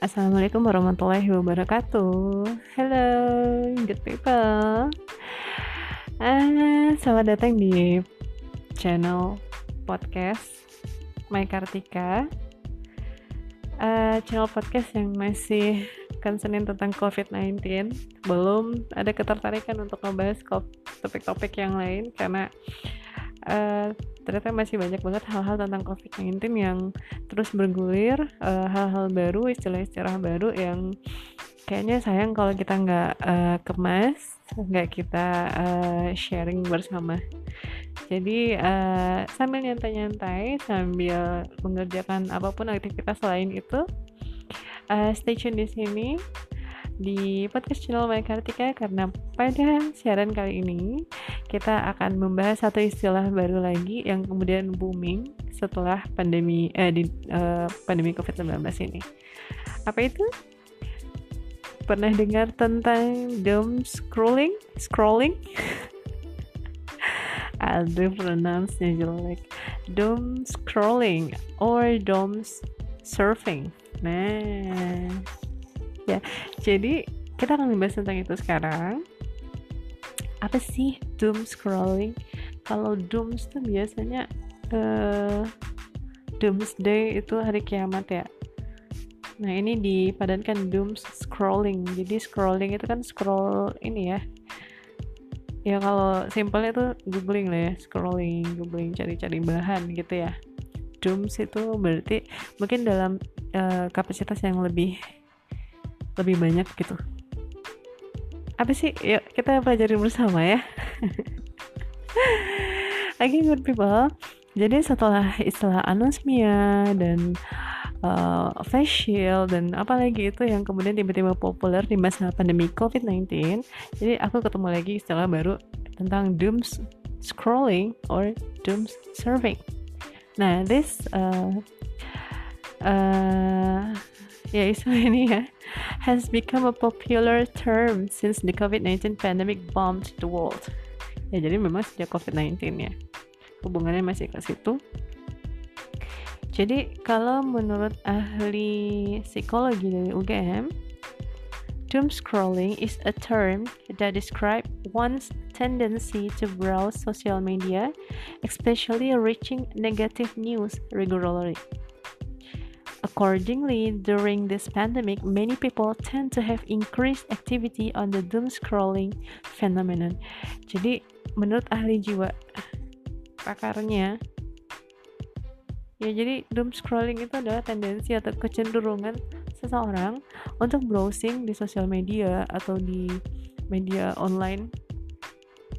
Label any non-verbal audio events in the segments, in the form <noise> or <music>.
Assalamualaikum warahmatullahi wabarakatuh. Hello, good people. Uh, selamat datang di channel podcast My Kartika. Uh, channel podcast yang masih concerning tentang COVID-19. Belum ada ketertarikan untuk membahas topik-topik yang lain karena uh, ternyata masih banyak banget hal-hal tentang COVID-19 yang terus bergulir, eh, hal-hal uh, baru, istilah-istilah baru yang kayaknya sayang kalau kita nggak uh, kemas, nggak kita uh, sharing bersama. Jadi uh, sambil nyantai-nyantai, sambil mengerjakan apa pun aktivitas lain itu, uh, stay tune di sini di podcast channel My Kartika karena pada siaran kali ini kita akan membahas satu istilah baru lagi yang kemudian booming setelah pandemi eh, di uh, pandemi COVID-19 ini. Apa itu? Pernah dengar tentang doom scrolling? Scrolling? <laughs> Aduh, pronounce-nya jelek. Doom scrolling or doom surfing. Nah, ya jadi kita akan membahas tentang itu sekarang apa sih doom scrolling? Kalau doom itu biasanya uh, doomsday itu hari kiamat ya. Nah ini dipadankan doom scrolling. Jadi scrolling itu kan scroll ini ya. Ya kalau simpelnya itu googling lah ya scrolling googling cari-cari bahan gitu ya. Dooms itu berarti mungkin dalam uh, kapasitas yang lebih lebih banyak gitu apa sih? Yuk kita pelajari bersama ya. <laughs> Lagi good people. Jadi setelah istilah anosmia dan uh, face shield dan apalagi itu yang kemudian tiba-tiba populer di masa pandemi COVID-19 jadi aku ketemu lagi istilah baru tentang doom scrolling or doom surfing. Nah this uh, uh, ya istilah <laughs> ini ya has become a popular term since the COVID-19 pandemic bombed the world. Ya jadi memang sejak COVID-19 ya. Hubungannya masih ke situ. Jadi kalau menurut ahli psikologi dari UGM, doom scrolling is a term that describe one's tendency to browse social media, especially reaching negative news regularly. Accordingly, during this pandemic, many people tend to have increased activity on the doom scrolling phenomenon. Jadi, menurut ahli jiwa pakarnya, ya jadi doom scrolling itu adalah tendensi atau kecenderungan seseorang untuk browsing di sosial media atau di media online,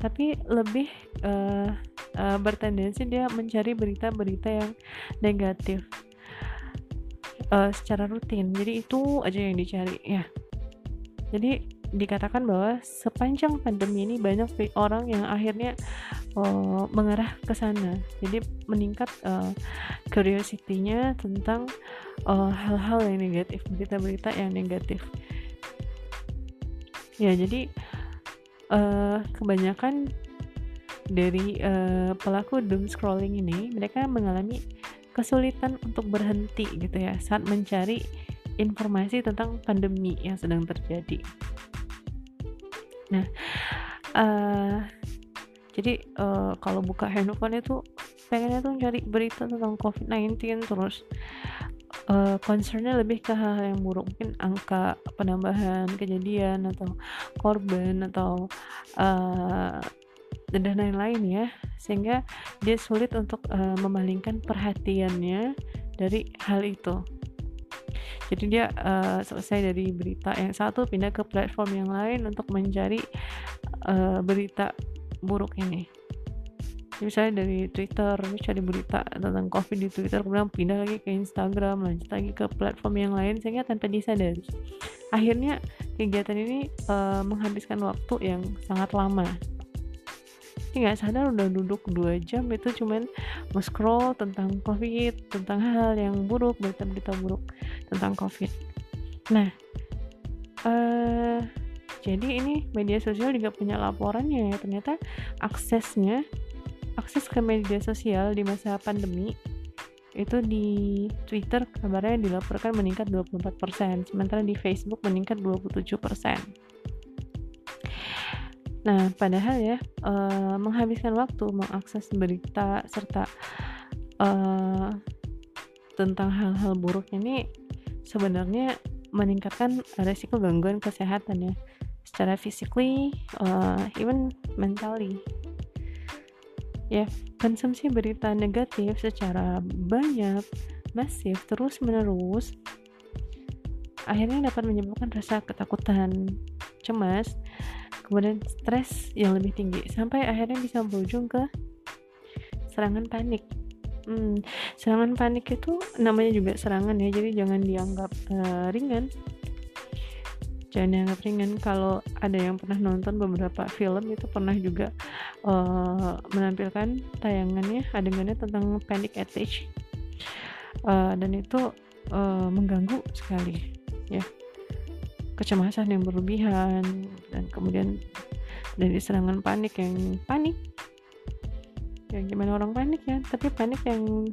tapi lebih uh, uh, bertendensi dia mencari berita-berita yang negatif uh, secara rutin. Jadi itu aja yang dicari ya. Jadi dikatakan bahwa sepanjang pandemi ini banyak orang yang akhirnya uh, mengarah ke sana. Jadi meningkat uh, curiosity-nya tentang hal-hal uh, yang negatif berita-berita yang negatif. Ya jadi uh, kebanyakan dari uh, pelaku doom scrolling ini mereka mengalami kesulitan untuk berhenti gitu ya saat mencari informasi tentang pandemi yang sedang terjadi. Nah, uh, jadi uh, kalau buka handphone itu pengennya tuh cari berita tentang COVID-19 terus uh, concernnya lebih ke hal, hal yang buruk mungkin angka penambahan kejadian atau korban atau uh, dan lain-lain ya. Sehingga dia sulit untuk uh, memalingkan perhatiannya dari hal itu. Jadi dia uh, selesai dari berita yang satu pindah ke platform yang lain untuk mencari uh, berita buruk ini. Jadi misalnya dari Twitter cari berita tentang COVID di Twitter kemudian pindah lagi ke Instagram lanjut lagi ke platform yang lain sehingga tanpa disadari. Akhirnya kegiatan ini uh, menghabiskan waktu yang sangat lama nggak sadar udah duduk dua jam itu cuman nge-scroll tentang covid tentang hal yang buruk berita-berita buruk tentang covid nah uh, jadi ini media sosial juga punya laporannya ya ternyata aksesnya akses ke media sosial di masa pandemi itu di Twitter kabarnya dilaporkan meningkat 24%, sementara di Facebook meningkat 27%. Nah, padahal ya uh, menghabiskan waktu mengakses berita serta uh, tentang hal-hal buruk ini sebenarnya meningkatkan resiko gangguan kesehatan ya secara physically, uh, even mentally. Ya, konsumsi berita negatif secara banyak, masif, terus-menerus akhirnya dapat menyebabkan rasa ketakutan, cemas, kemudian stres yang lebih tinggi sampai akhirnya bisa berujung ke serangan panik. Hmm, serangan panik itu namanya juga serangan ya, jadi jangan dianggap uh, ringan. Jangan dianggap ringan. Kalau ada yang pernah nonton beberapa film itu pernah juga uh, menampilkan tayangannya adegannya tentang panic attack uh, dan itu uh, mengganggu sekali ya kecemasan yang berlebihan dan kemudian dari serangan panik yang panik. Ya gimana orang panik ya tapi panik yang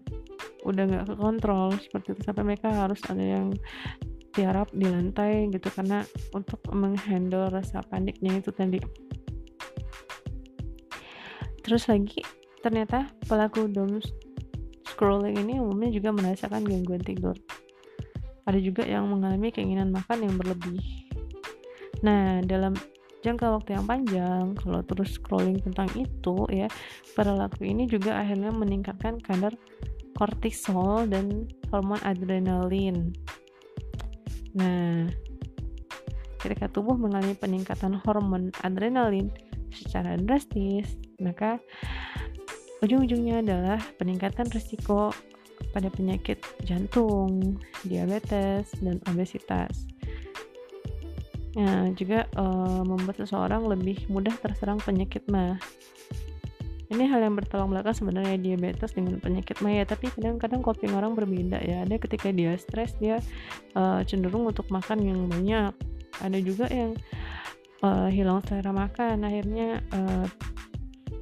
udah nggak kontrol seperti itu. Sampai mereka harus ada yang tiarap di lantai gitu karena untuk menghandle rasa paniknya itu tadi. Terus lagi ternyata pelaku doom scrolling ini umumnya juga merasakan gangguan tidur. Ada juga yang mengalami keinginan makan yang berlebih nah dalam jangka waktu yang panjang kalau terus scrolling tentang itu ya perilaku ini juga akhirnya meningkatkan kadar kortisol dan hormon adrenalin Nah, ketika tubuh mengalami peningkatan hormon adrenalin secara drastis, maka ujung-ujungnya adalah peningkatan risiko pada penyakit jantung, diabetes, dan obesitas. Nah, juga e, membuat seseorang lebih mudah terserang penyakit mah. Ini hal yang bertolak belakang sebenarnya diabetes dengan penyakit maya tapi kadang-kadang coping orang berbeda ya. Ada ketika dia stres dia uh, cenderung untuk makan yang banyak. Ada juga yang uh, hilang selera makan akhirnya uh,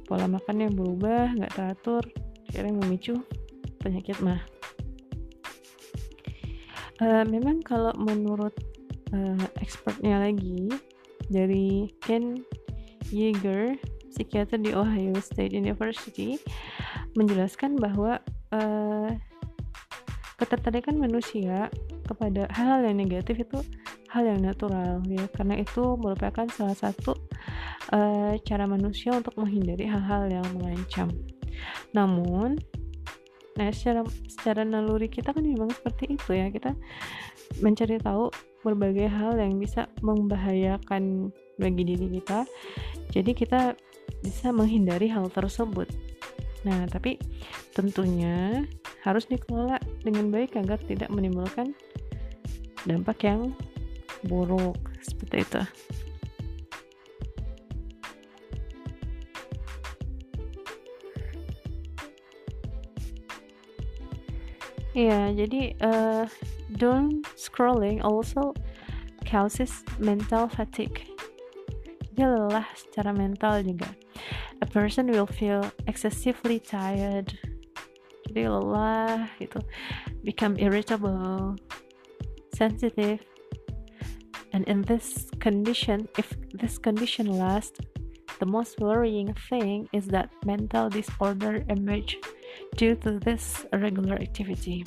pola makannya berubah nggak teratur akhirnya memicu penyakit mah. Uh, memang kalau menurut uh, expertnya lagi dari Ken Yeager psikiater di Ohio State University menjelaskan bahwa uh, ketertarikan manusia kepada hal-hal yang negatif itu hal yang natural ya karena itu merupakan salah satu uh, cara manusia untuk menghindari hal-hal yang mengancam. Namun nah secara secara naluri kita kan memang seperti itu ya kita mencari tahu berbagai hal yang bisa membahayakan bagi diri kita jadi kita bisa menghindari hal tersebut. Nah, tapi tentunya harus dikelola dengan baik agar tidak menimbulkan dampak yang buruk seperti itu. Iya, jadi uh, doom scrolling. Also causes mental fatigue. Jadi lelah secara mental juga. A person will feel excessively tired. Jadi lelah gitu. Become irritable sensitive. And in this condition if this condition lasts the most worrying thing is that mental disorder emerge due to this irregular activity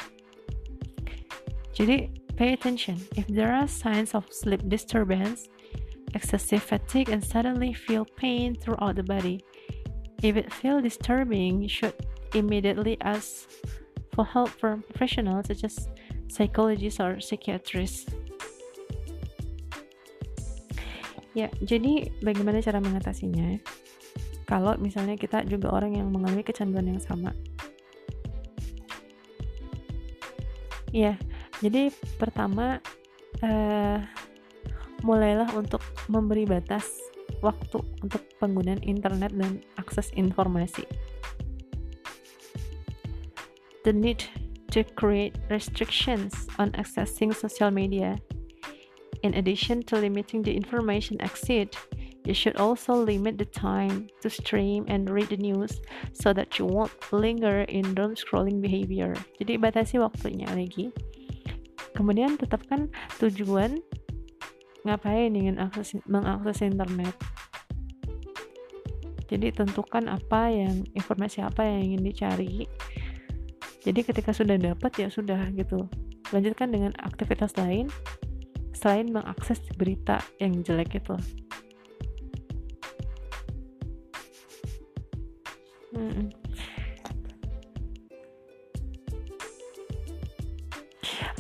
jadi pay attention if there are signs of sleep disturbance excessive fatigue and suddenly feel pain throughout the body If it feels disturbing, you should immediately ask for help from professionals such as psychologists or psychiatrists. Ya, jadi bagaimana cara mengatasinya? Kalau misalnya kita juga orang yang mengalami kecanduan yang sama. Ya, jadi pertama uh, mulailah untuk memberi batas waktu untuk penggunaan internet dan akses informasi. The need to create restrictions on accessing social media. In addition to limiting the information access, You should also limit the time to stream and read the news so that you won't linger in doom scrolling behavior. Jadi batasi waktunya lagi. Kemudian tetapkan tujuan ngapain ingin akses mengakses internet. Jadi tentukan apa yang informasi apa yang ingin dicari. Jadi ketika sudah dapat ya sudah gitu. Lanjutkan dengan aktivitas lain selain mengakses berita yang jelek itu.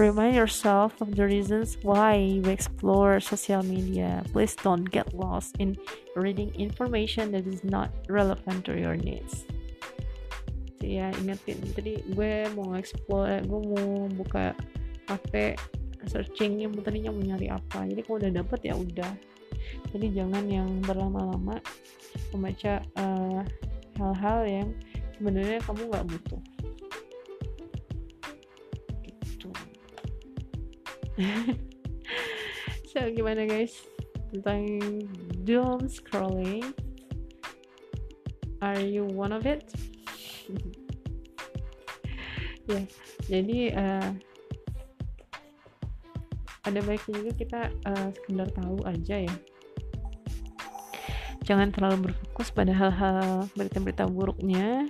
Remind yourself of the reasons why you explore social media. Please don't get lost in reading information that is not relevant to your needs. Jadi ya ingetin, tadi gue mau explore, gue mau buka HP searching yang tadinya mau nyari apa. Jadi kalau udah dapet ya udah. Jadi jangan yang berlama-lama membaca uh, hal-hal yang sebenarnya kamu nggak butuh <laughs> so gimana guys? Tentang doom scrolling. Are you one of it? <laughs> Ya yeah, jadi uh, ada baiknya juga kita uh, sekedar tahu aja ya. Jangan terlalu berfokus pada hal-hal berita-berita buruknya.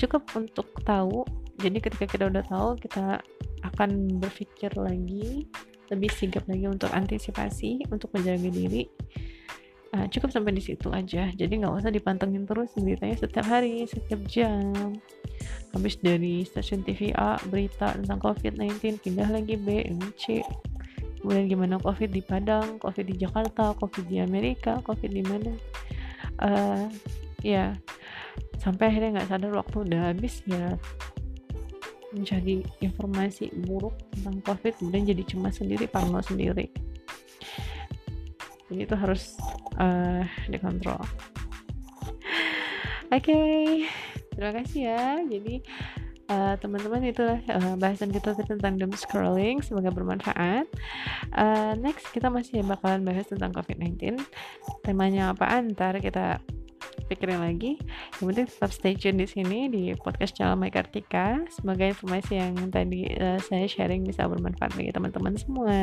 Cukup untuk tahu. Jadi ketika kita udah tahu kita akan berpikir lagi lebih sigap lagi untuk antisipasi untuk menjaga diri. Uh, cukup sampai di situ aja. Jadi nggak usah dipantengin terus beritanya setiap hari setiap jam. Habis dari stasiun TV A berita tentang COVID-19 pindah lagi B C. Kemudian gimana covid di Padang covid di Jakarta covid di Amerika covid di mana. Uh, ya sampai akhirnya nggak sadar waktu udah habis ya menjadi informasi buruk tentang covid kemudian jadi cemas sendiri parno sendiri. Jadi itu harus uh, dikontrol. <laughs> Oke okay. terima kasih ya. Jadi uh, teman-teman itulah uh, bahasan kita tentang doom scrolling. Semoga bermanfaat. Uh, next kita masih bakalan bahas tentang covid-19 temanya apa? Ntar kita pikirin lagi. Yang penting tetap stay tune di sini di podcast channel My Kartika. Semoga informasi yang tadi uh, saya sharing bisa bermanfaat bagi teman-teman semua.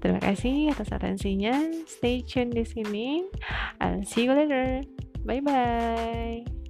Terima kasih atas atensinya. Stay tune di sini I'll see you later. Bye bye